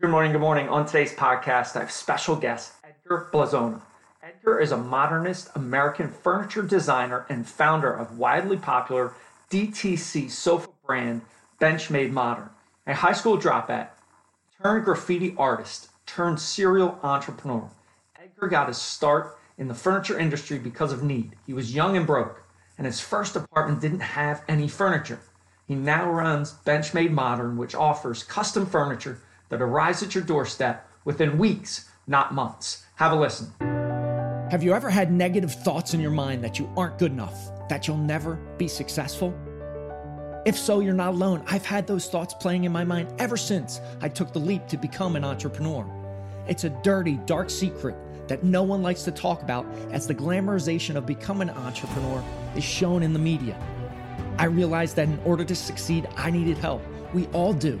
Good morning. Good morning. On today's podcast, I have special guest Edgar Blazona. Edgar is a modernist American furniture designer and founder of widely popular DTC sofa brand Benchmade Modern. A high school dropout, turned graffiti artist, turned serial entrepreneur. Edgar got his start in the furniture industry because of need. He was young and broke, and his first apartment didn't have any furniture. He now runs Benchmade Modern, which offers custom furniture that arrives at your doorstep within weeks, not months. Have a listen. Have you ever had negative thoughts in your mind that you aren't good enough, that you'll never be successful? If so, you're not alone. I've had those thoughts playing in my mind ever since I took the leap to become an entrepreneur. It's a dirty, dark secret that no one likes to talk about as the glamorization of becoming an entrepreneur is shown in the media. I realized that in order to succeed, I needed help. We all do.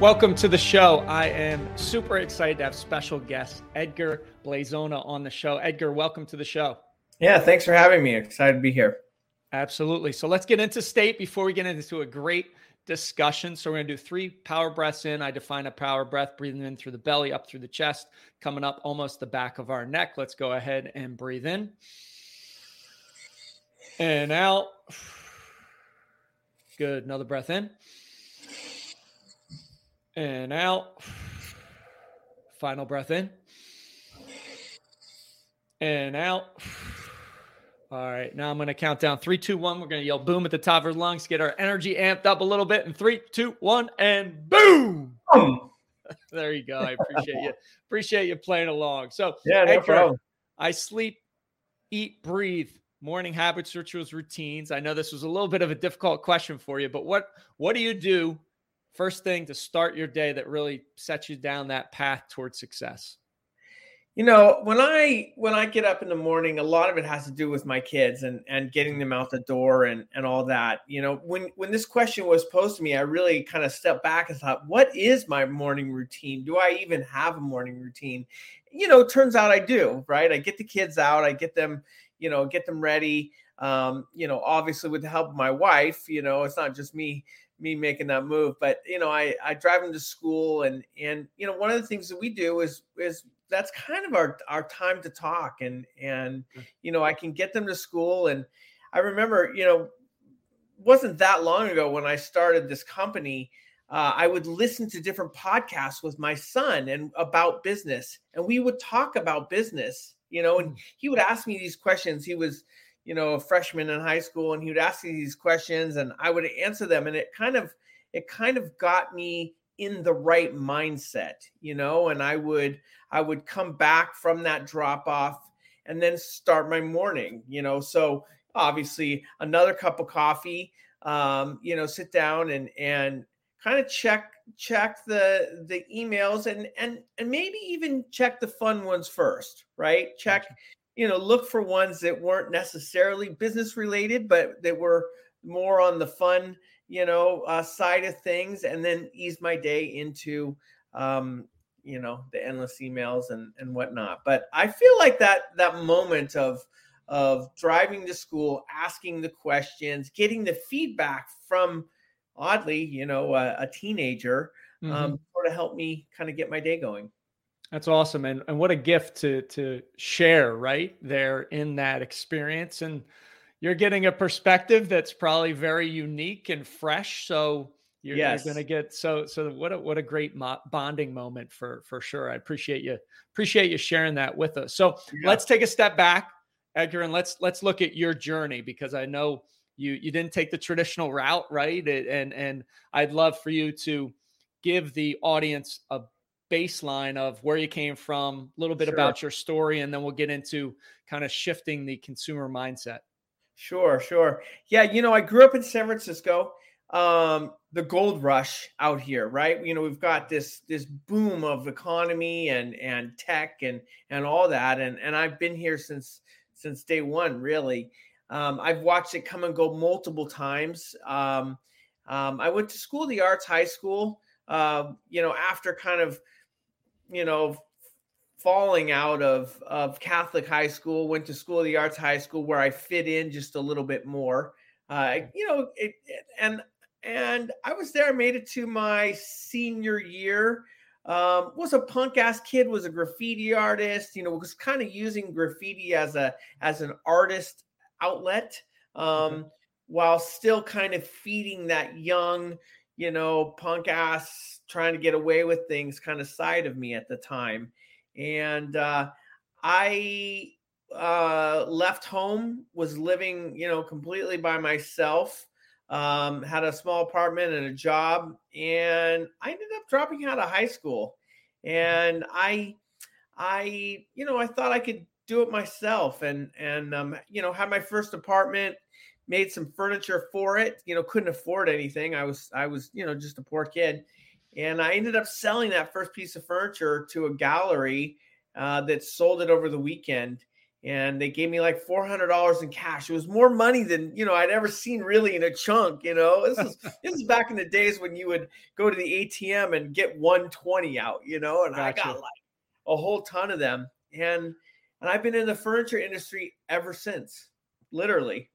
Welcome to the show. I am super excited to have special guest Edgar Blazona on the show. Edgar, welcome to the show. Yeah, thanks for having me. Excited to be here. Absolutely. So let's get into state before we get into a great discussion. So we're going to do three power breaths in. I define a power breath, breathing in through the belly, up through the chest, coming up almost the back of our neck. Let's go ahead and breathe in and out. Good. Another breath in and out. Final breath in and out. All right, now I'm going to count down three, two, one. We're going to yell boom at the top of our lungs, get our energy amped up a little bit. And three, two, one, and boom. boom. there you go. I appreciate you. Appreciate you playing along. So, yeah, no problem. I sleep, eat, breathe, morning habits, rituals, routines. I know this was a little bit of a difficult question for you, but what what do you do first thing to start your day that really sets you down that path towards success? You know, when I when I get up in the morning, a lot of it has to do with my kids and and getting them out the door and and all that. You know, when when this question was posed to me, I really kind of stepped back and thought, what is my morning routine? Do I even have a morning routine? You know, turns out I do, right? I get the kids out, I get them, you know, get them ready. Um, you know, obviously with the help of my wife, you know, it's not just me me making that move but you know i i drive them to school and and you know one of the things that we do is is that's kind of our our time to talk and and mm. you know i can get them to school and i remember you know wasn't that long ago when i started this company uh, i would listen to different podcasts with my son and about business and we would talk about business you know and mm. he would ask me these questions he was you know a freshman in high school and he would ask me these questions and i would answer them and it kind of it kind of got me in the right mindset you know and i would i would come back from that drop off and then start my morning you know so obviously another cup of coffee um, you know sit down and and kind of check check the the emails and and and maybe even check the fun ones first right? Check you know look for ones that weren't necessarily business related but that were more on the fun you know uh, side of things and then ease my day into um, you know the endless emails and and whatnot but i feel like that that moment of of driving to school asking the questions getting the feedback from oddly you know a, a teenager um, mm-hmm. um, sort of helped me kind of get my day going that's awesome and and what a gift to to share right there in that experience and you're getting a perspective that's probably very unique and fresh. So you're, yes. you're going to get so so what a what a great mo- bonding moment for for sure. I appreciate you appreciate you sharing that with us. So yeah. let's take a step back, Edgar, and let's let's look at your journey because I know you you didn't take the traditional route, right? And and I'd love for you to give the audience a baseline of where you came from, a little bit sure. about your story, and then we'll get into kind of shifting the consumer mindset. Sure, sure. Yeah, you know, I grew up in San Francisco. um, the gold rush out here, right? You know, we've got this this boom of economy and and tech and and all that, and and I've been here since since day one, really. Um, I've watched it come and go multiple times. Um, um, I went to school, the arts high school. Uh, you know, after kind of, you know, falling out of of Catholic high school, went to school, of the arts high school, where I fit in just a little bit more. Uh, you know, it, it, and and I was there. I made it to my senior year. Um, was a punk ass kid. Was a graffiti artist. You know, was kind of using graffiti as a as an artist outlet, um, mm-hmm. while still kind of feeding that young, you know, punk ass trying to get away with things kind of side of me at the time. And uh, I uh, left home, was living, you know, completely by myself um, had a small apartment and a job, and I ended up dropping out of high school. And I, I, you know, I thought I could do it myself, and and um, you know, had my first apartment, made some furniture for it. You know, couldn't afford anything. I was, I was, you know, just a poor kid, and I ended up selling that first piece of furniture to a gallery uh, that sold it over the weekend and they gave me like $400 in cash. It was more money than, you know, I'd ever seen really in a chunk, you know, this is, this is back in the days when you would go to the ATM and get 120 out, you know, and gotcha. I got like a whole ton of them. And, and I've been in the furniture industry ever since literally.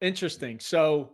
Interesting. So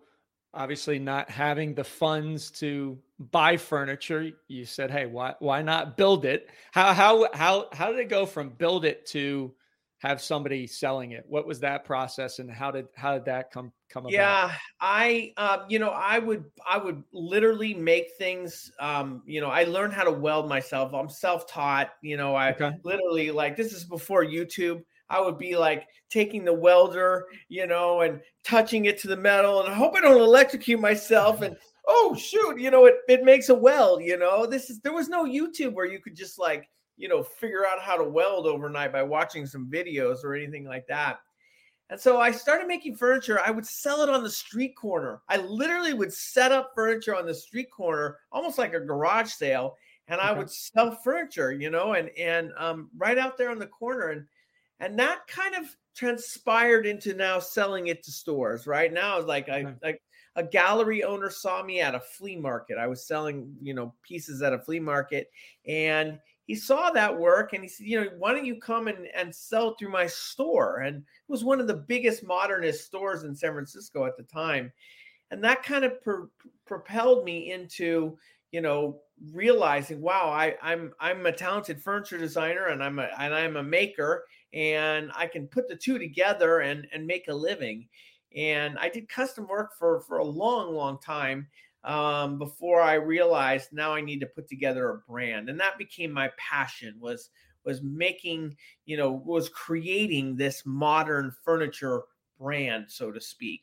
obviously not having the funds to buy furniture, you said, Hey, why, why not build it? How, how, how, how did it go from build it to have somebody selling it what was that process and how did how did that come come about yeah i uh, you know i would i would literally make things um you know i learned how to weld myself i'm self-taught you know i okay. literally like this is before youtube i would be like taking the welder you know and touching it to the metal and i hope i don't electrocute myself and oh shoot you know it, it makes a weld you know this is there was no youtube where you could just like you know, figure out how to weld overnight by watching some videos or anything like that. And so I started making furniture. I would sell it on the street corner. I literally would set up furniture on the street corner, almost like a garage sale, and okay. I would sell furniture, you know, and and um, right out there on the corner, and and that kind of transpired into now selling it to stores. Right now, it's like I like a gallery owner saw me at a flea market. I was selling, you know, pieces at a flea market, and he saw that work and he said, you know, why don't you come and, and sell through my store? And it was one of the biggest modernist stores in San Francisco at the time. And that kind of pro- propelled me into, you know, realizing, wow, I, I'm I'm a talented furniture designer and I'm a and I'm a maker and I can put the two together and and make a living. And I did custom work for for a long, long time um, before I realized now I need to put together a brand, and that became my passion was was making you know was creating this modern furniture brand, so to speak.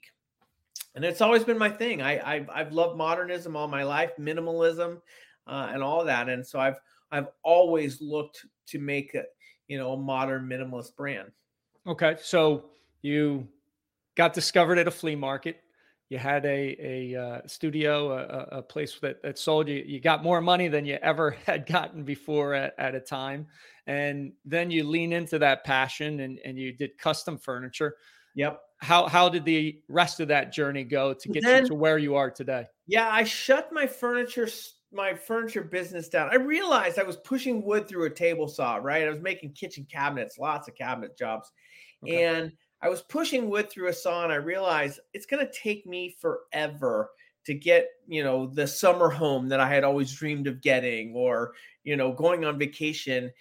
And it's always been my thing. I I've, I've loved modernism all my life, minimalism, uh, and all that, and so I've I've always looked to make a you know a modern minimalist brand. Okay, so you got discovered at a flea market you had a a uh, studio, a, a, place that, that sold you. You got more money than you ever had gotten before at, at a time, and then you lean into that passion and and you did custom furniture. Yep. How how did the rest of that journey go to get then, you to where you are today? Yeah, I shut my furniture my furniture business down. I realized I was pushing wood through a table saw. Right, I was making kitchen cabinets, lots of cabinet jobs, okay. and I was pushing wood through a saw and I realized it's going to take me forever to get, you know, the summer home that I had always dreamed of getting or, you know, going on vacation.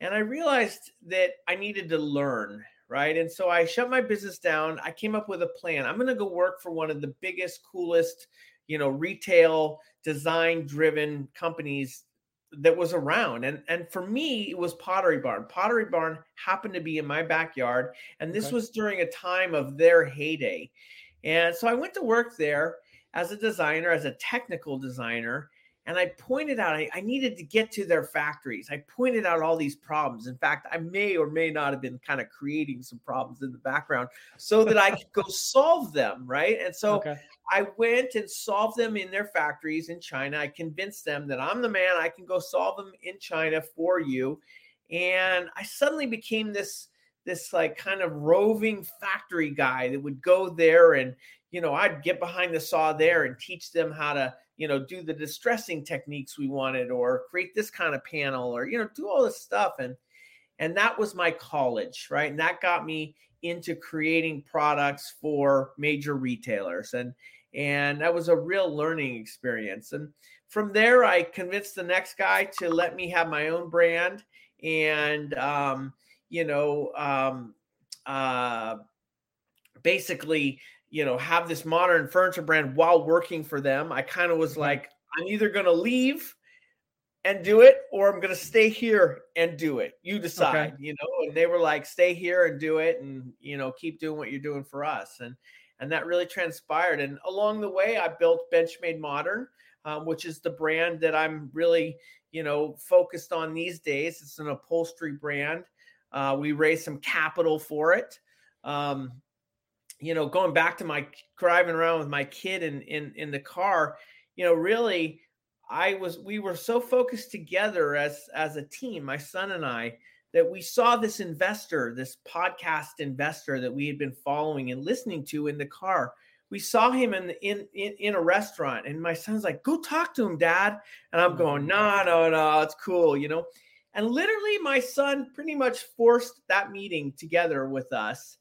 And I realized that I needed to learn, right? And so I shut my business down. I came up with a plan. I'm going to go work for one of the biggest, coolest, you know, retail design driven companies that was around. And and for me it was pottery barn. Pottery barn happened to be in my backyard and this okay. was during a time of their heyday. And so i went to work there as a designer as a technical designer and i pointed out I, I needed to get to their factories. I pointed out all these problems. In fact i may or may not have been kind of creating some problems in the background so that i could go solve them right? And so okay. I went and solved them in their factories in China. I convinced them that I'm the man. I can go solve them in China for you. And I suddenly became this this like kind of roving factory guy that would go there and you know I'd get behind the saw there and teach them how to you know do the distressing techniques we wanted or create this kind of panel or you know do all this stuff and and that was my college right and that got me into creating products for major retailers and and that was a real learning experience and from there i convinced the next guy to let me have my own brand and um, you know um, uh, basically you know have this modern furniture brand while working for them i kind of was mm-hmm. like i'm either going to leave and do it or i'm going to stay here and do it you decide okay. you know and they were like stay here and do it and you know keep doing what you're doing for us and and that really transpired. And along the way i built benchmade modern um, which is the brand that i'm really you know focused on these days. It's an upholstery brand. Uh, we raised some capital for it. Um, you know, going back to my driving around with my kid in in in the car, you know, really I was we were so focused together as as a team, my son and I, that we saw this investor, this podcast investor that we had been following and listening to in the car. We saw him in in in, in a restaurant, and my son's like, "Go talk to him, Dad." And I'm going, "No, no, no, it's cool," you know. And literally, my son pretty much forced that meeting together with us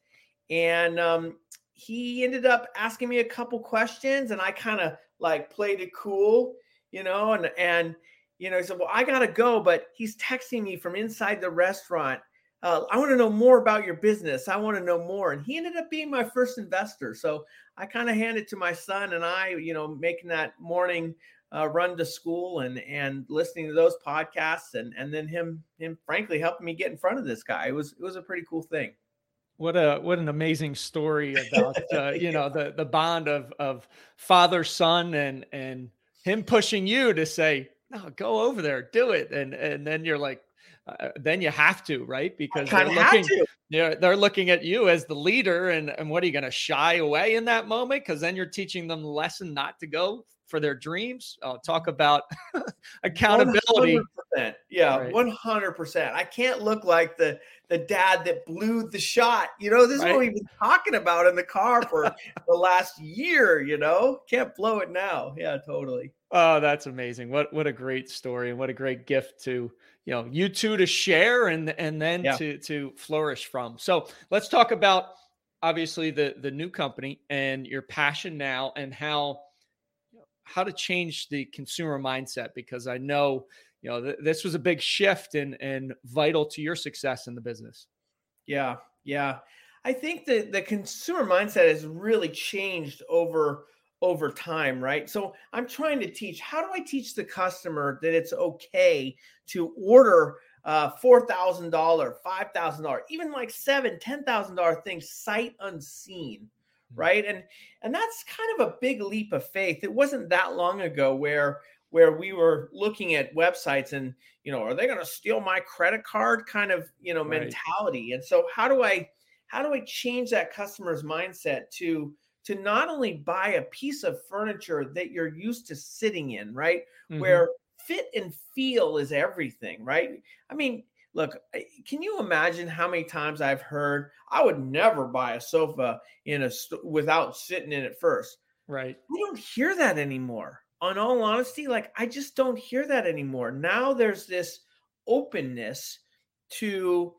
and um, he ended up asking me a couple questions and I kind of like played it cool, you know, and and you know, he said, Well, I gotta go, but he's texting me from inside the restaurant. Uh, I want to know more about your business. I want to know more. And he ended up being my first investor. So I kind of handed to my son and I, you know, making that morning uh, run to school and and listening to those podcasts and and then him him frankly helping me get in front of this guy. It was it was a pretty cool thing. What a what an amazing story about uh, you know the the bond of of father son and and him pushing you to say no go over there do it and and then you're like uh, then you have to right because they're looking they're, they're looking at you as the leader and and what are you going to shy away in that moment because then you're teaching them the lesson not to go for their dreams. Uh, talk about accountability. 100%. Yeah, right. 100%. I can't look like the the dad that blew the shot. You know, this right. is what we've been talking about in the car for the last year, you know? Can't blow it now. Yeah, totally. Oh, that's amazing. What what a great story and what a great gift to, you know, you two to share and and then yeah. to to flourish from. So, let's talk about obviously the the new company and your passion now and how how to change the consumer mindset because I know you know th- this was a big shift and and vital to your success in the business. Yeah, yeah. I think that the consumer mindset has really changed over over time, right? So I'm trying to teach. How do I teach the customer that it's okay to order uh, four thousand dollar, five thousand dollar, even like seven, ten thousand dollar things sight unseen, Mm-hmm. right and and that's kind of a big leap of faith it wasn't that long ago where where we were looking at websites and you know are they going to steal my credit card kind of you know right. mentality and so how do i how do i change that customer's mindset to to not only buy a piece of furniture that you're used to sitting in right mm-hmm. where fit and feel is everything right i mean look, can you imagine how many times I've heard I would never buy a sofa in a st- without sitting in it first. Right. We don't hear that anymore. On all honesty, like I just don't hear that anymore. Now there's this openness to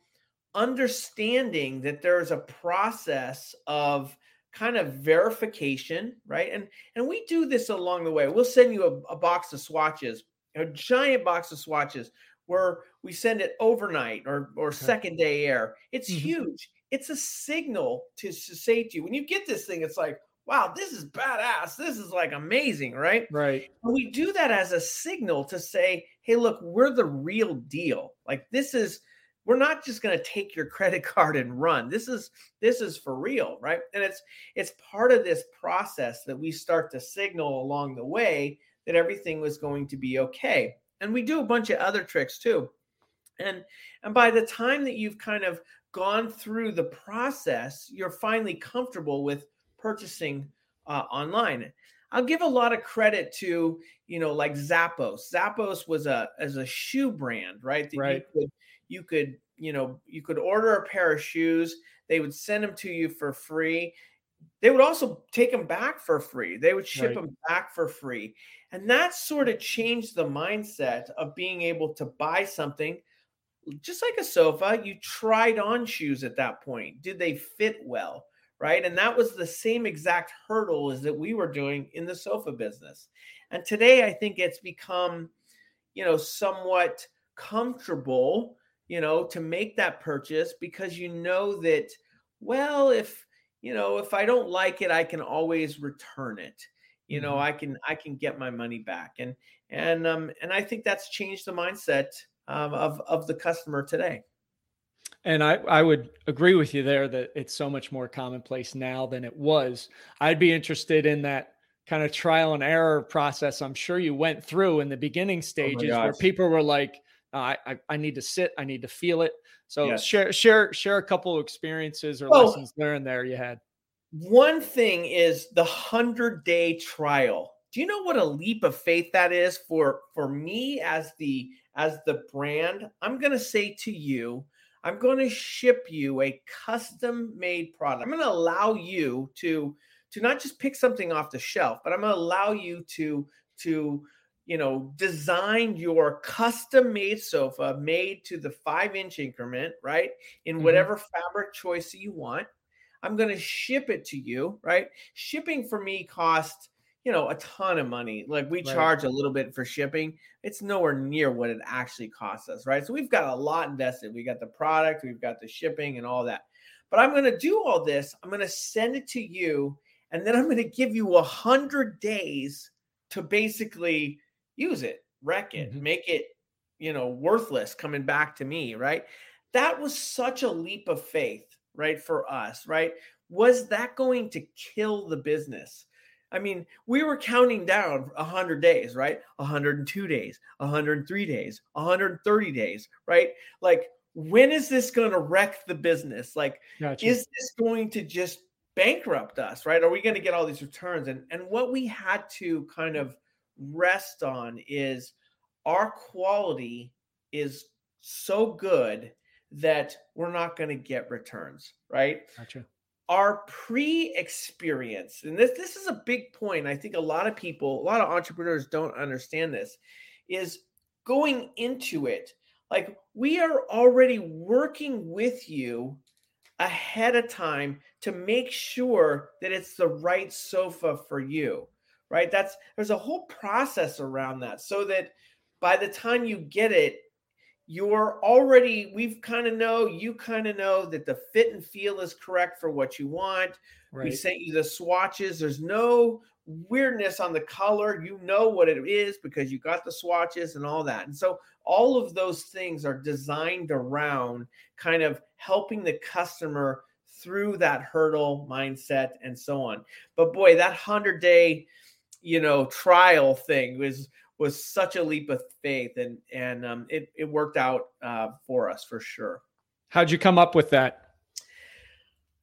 understanding that there's a process of kind of verification, right? And and we do this along the way. We'll send you a, a box of swatches, a giant box of swatches where we send it overnight or or second day air. It's mm-hmm. huge. It's a signal to, to say to you when you get this thing, it's like, wow, this is badass. This is like amazing, right? Right. And we do that as a signal to say, hey, look, we're the real deal. Like this is we're not just going to take your credit card and run. This is this is for real, right? And it's it's part of this process that we start to signal along the way that everything was going to be okay and we do a bunch of other tricks too and and by the time that you've kind of gone through the process you're finally comfortable with purchasing uh, online. I'll give a lot of credit to you know like Zappos. Zappos was a as a shoe brand, right? That right. You could, you could you know you could order a pair of shoes. They would send them to you for free. They would also take them back for free. They would ship right. them back for free. And that sort of changed the mindset of being able to buy something just like a sofa. You tried on shoes at that point. Did they fit well? Right. And that was the same exact hurdle as that we were doing in the sofa business. And today I think it's become, you know, somewhat comfortable, you know, to make that purchase because you know that, well, if, you know, if I don't like it, I can always return it you know mm-hmm. i can i can get my money back and and um and i think that's changed the mindset um, of of the customer today and I, I would agree with you there that it's so much more commonplace now than it was. I'd be interested in that kind of trial and error process. I'm sure you went through in the beginning oh stages oh where people were like, I, I, I need to sit, I need to feel it. So yes. share share share a couple of experiences or well, lessons learned there you had. One thing is the 100 day trial. Do you know what a leap of faith that is for for me as the as the brand? I'm going to say to you, I'm going to ship you a custom made product. I'm going to allow you to to not just pick something off the shelf, but I'm going to allow you to to you know design your custom made sofa made to the 5 inch increment, right? In mm-hmm. whatever mm-hmm. fabric choice you want I'm going to ship it to you, right? Shipping for me costs, you know, a ton of money. Like we right. charge a little bit for shipping. It's nowhere near what it actually costs us, right? So we've got a lot invested. We got the product, we've got the shipping and all that. But I'm going to do all this. I'm going to send it to you and then I'm going to give you a hundred days to basically use it, wreck it, mm-hmm. make it, you know, worthless coming back to me, right? That was such a leap of faith right, for us, right? Was that going to kill the business? I mean, we were counting down 100 days, right? 102 days, 103 days, 130 days, right? Like, when is this going to wreck the business? Like, gotcha. is this going to just bankrupt us, right? Are we going to get all these returns? And and what we had to kind of rest on is our quality is so good that we're not going to get returns, right? Gotcha. Our pre-experience, and this this is a big point. I think a lot of people, a lot of entrepreneurs don't understand this, is going into it. Like we are already working with you ahead of time to make sure that it's the right sofa for you right? That's there's a whole process around that so that by the time you get it you're already we've kind of know you kind of know that the fit and feel is correct for what you want. Right. we sent you the swatches. There's no weirdness on the color. You know what it is because you got the swatches and all that. And so all of those things are designed around kind of helping the customer through that hurdle mindset and so on. But boy that 100 day you know trial thing was was such a leap of faith, and and um, it it worked out uh, for us for sure. How'd you come up with that?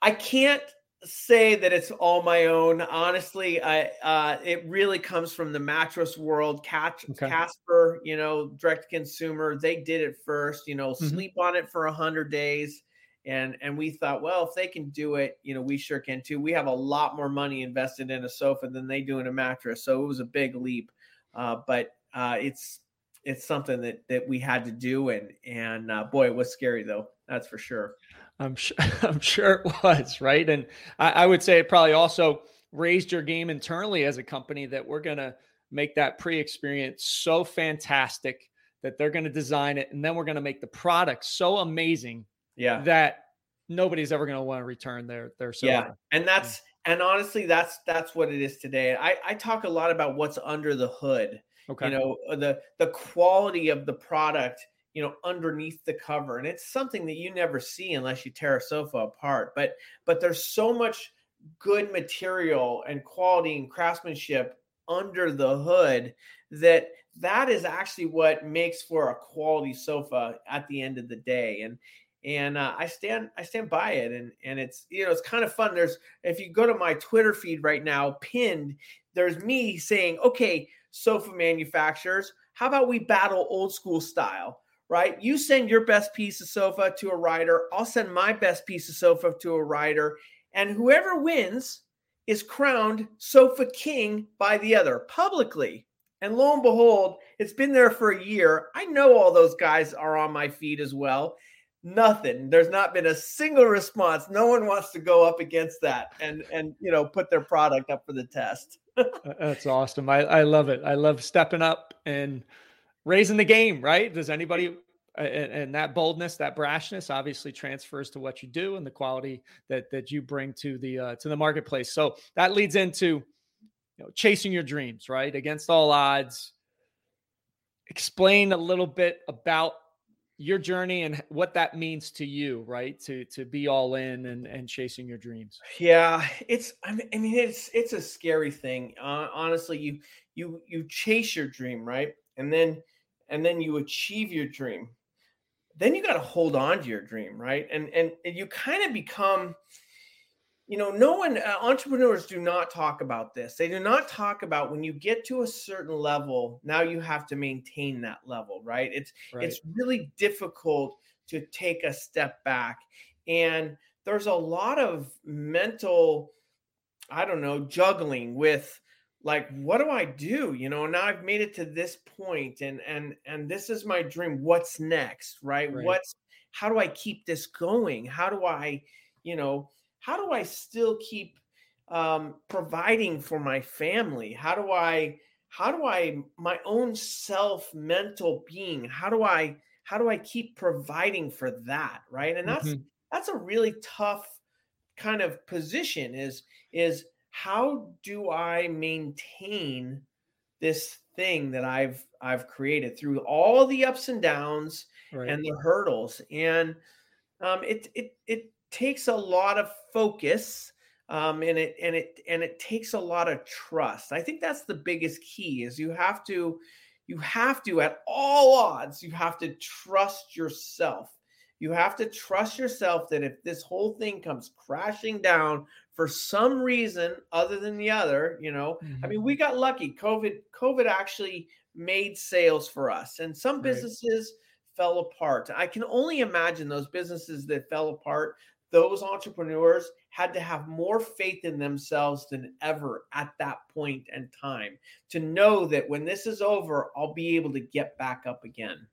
I can't say that it's all my own. Honestly, I uh, it really comes from the mattress world. Cat, okay. Casper, you know, direct consumer, they did it first. You know, mm-hmm. sleep on it for a hundred days, and and we thought, well, if they can do it, you know, we sure can too. We have a lot more money invested in a sofa than they do in a mattress, so it was a big leap. Uh, but uh, it's it's something that that we had to do, and and uh, boy, it was scary though. That's for sure. I'm sure. I'm sure it was right, and I, I would say it probably also raised your game internally as a company that we're gonna make that pre-experience so fantastic that they're going to design it and then we're going to make the product so amazing yeah. that nobody's ever going to want to return their their sofa. yeah and that's and honestly that's that's what it is today i i talk a lot about what's under the hood okay. you know uh, the the quality of the product you know underneath the cover and it's something that you never see unless you tear a sofa apart but but there's so much good material and quality and craftsmanship under the hood that that is actually what makes for a quality sofa at the end of the day and and uh, I stand I stand by it, and and it's you know it's kind of fun. There's if you go to my Twitter feed right now, pinned there's me saying, okay, sofa manufacturers, how about we battle old school style? Right? You send your best piece of sofa to a rider. I'll send my best piece of sofa to a rider, and whoever wins is crowned sofa king by the other publicly. And lo and behold, it's been there for a year. I know all those guys are on my feed as well nothing. There's not been a single response. No one wants to go up against that and and you know put their product up for the test. That's awesome. I, I love it. I love stepping up and raising the game right? Does anybody and, and that boldness that brashness obviously transfers to what you do and the quality that that you bring to the uh, to the marketplace. So that leads into you know chasing your dreams right? Against all odds. Explain a little bit about your journey and what that means to you right? To to be all in and and chasing your dreams. Yeah it's i mean, it's it's a scary thing. Uh, honestly you you you chase your dream right? And then and then you achieve your dream. Then you got to hold on to your dream right? And and, and you kind of become you know, no one, uh, entrepreneurs do not talk about this. They do not talk about when you get to a certain level, now you have to maintain that level, right? It's, right. it's really difficult to take a step back. And there's a lot of mental, I don't know, juggling with like what do i do you know now i've made it to this point and and and this is my dream what's next right, right. what's how do i keep this going how do i you know how do I still keep um, providing for my family? How do I how do I my own self mental being? How do I how do I keep providing for that? Right. And that's mm-hmm. that's a really tough kind of position is is how do I maintain this thing that I've I've created through all the ups and downs right. and the hurdles and um, it it it takes a lot of focus um, and it and it and it takes a lot of trust. I think that's the biggest key is you have to you have to at all odds you have to trust yourself. You have to trust yourself that if this whole thing comes crashing down for some reason other than the other, you know, mm-hmm. I mean, we got lucky. COVID COVID actually made sales for us, and some right. businesses fell apart. I can only imagine those businesses that fell apart those entrepreneurs had to have more faith in themselves than ever at that and time to know that when this is over, I'll be able to get back up again.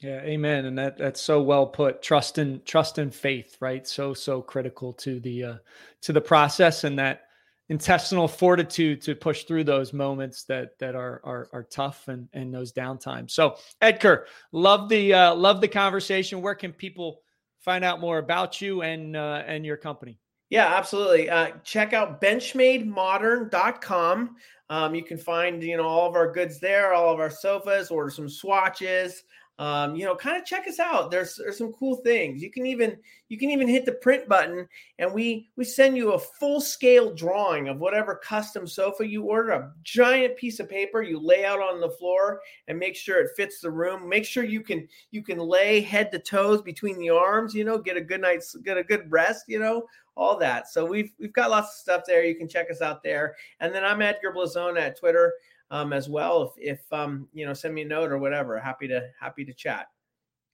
Yeah, amen. And that that's so well put. Trust and trust and faith, right? So so critical to the uh, to the process and that intestinal fortitude to push through those moments that that are are, are tough and and those downtimes. So Edgar, love the uh, love the conversation. Where can people find out more about you and uh, and your company? Yeah, absolutely. Uh, check out benchmademodern.com. Um, you can find you know all of our goods there, all of our sofas, order some swatches um, you know, kind of check us out. There's there's some cool things. You can even you can even hit the print button, and we we send you a full scale drawing of whatever custom sofa you order. A giant piece of paper you lay out on the floor and make sure it fits the room. Make sure you can you can lay head to toes between the arms. You know, get a good night's get a good rest. You know, all that. So we've we've got lots of stuff there. You can check us out there. And then I'm Edgar Blazona at Twitter um, as well. If, if um, you know, send me a note or whatever. Happy to happy to chat.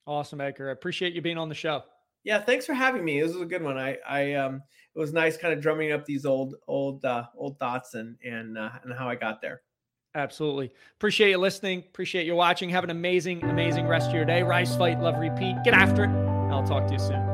Awesome, Edgar. I appreciate you being on the show. Yeah, thanks for having me. This was a good one. I, I, um, it was nice, kind of drumming up these old, old, uh, old thoughts and and uh, and how I got there. Absolutely. Appreciate you listening. Appreciate you watching. Have an amazing, amazing rest of your day. Rise, fight, love, repeat. Get after it. I'll talk to you soon.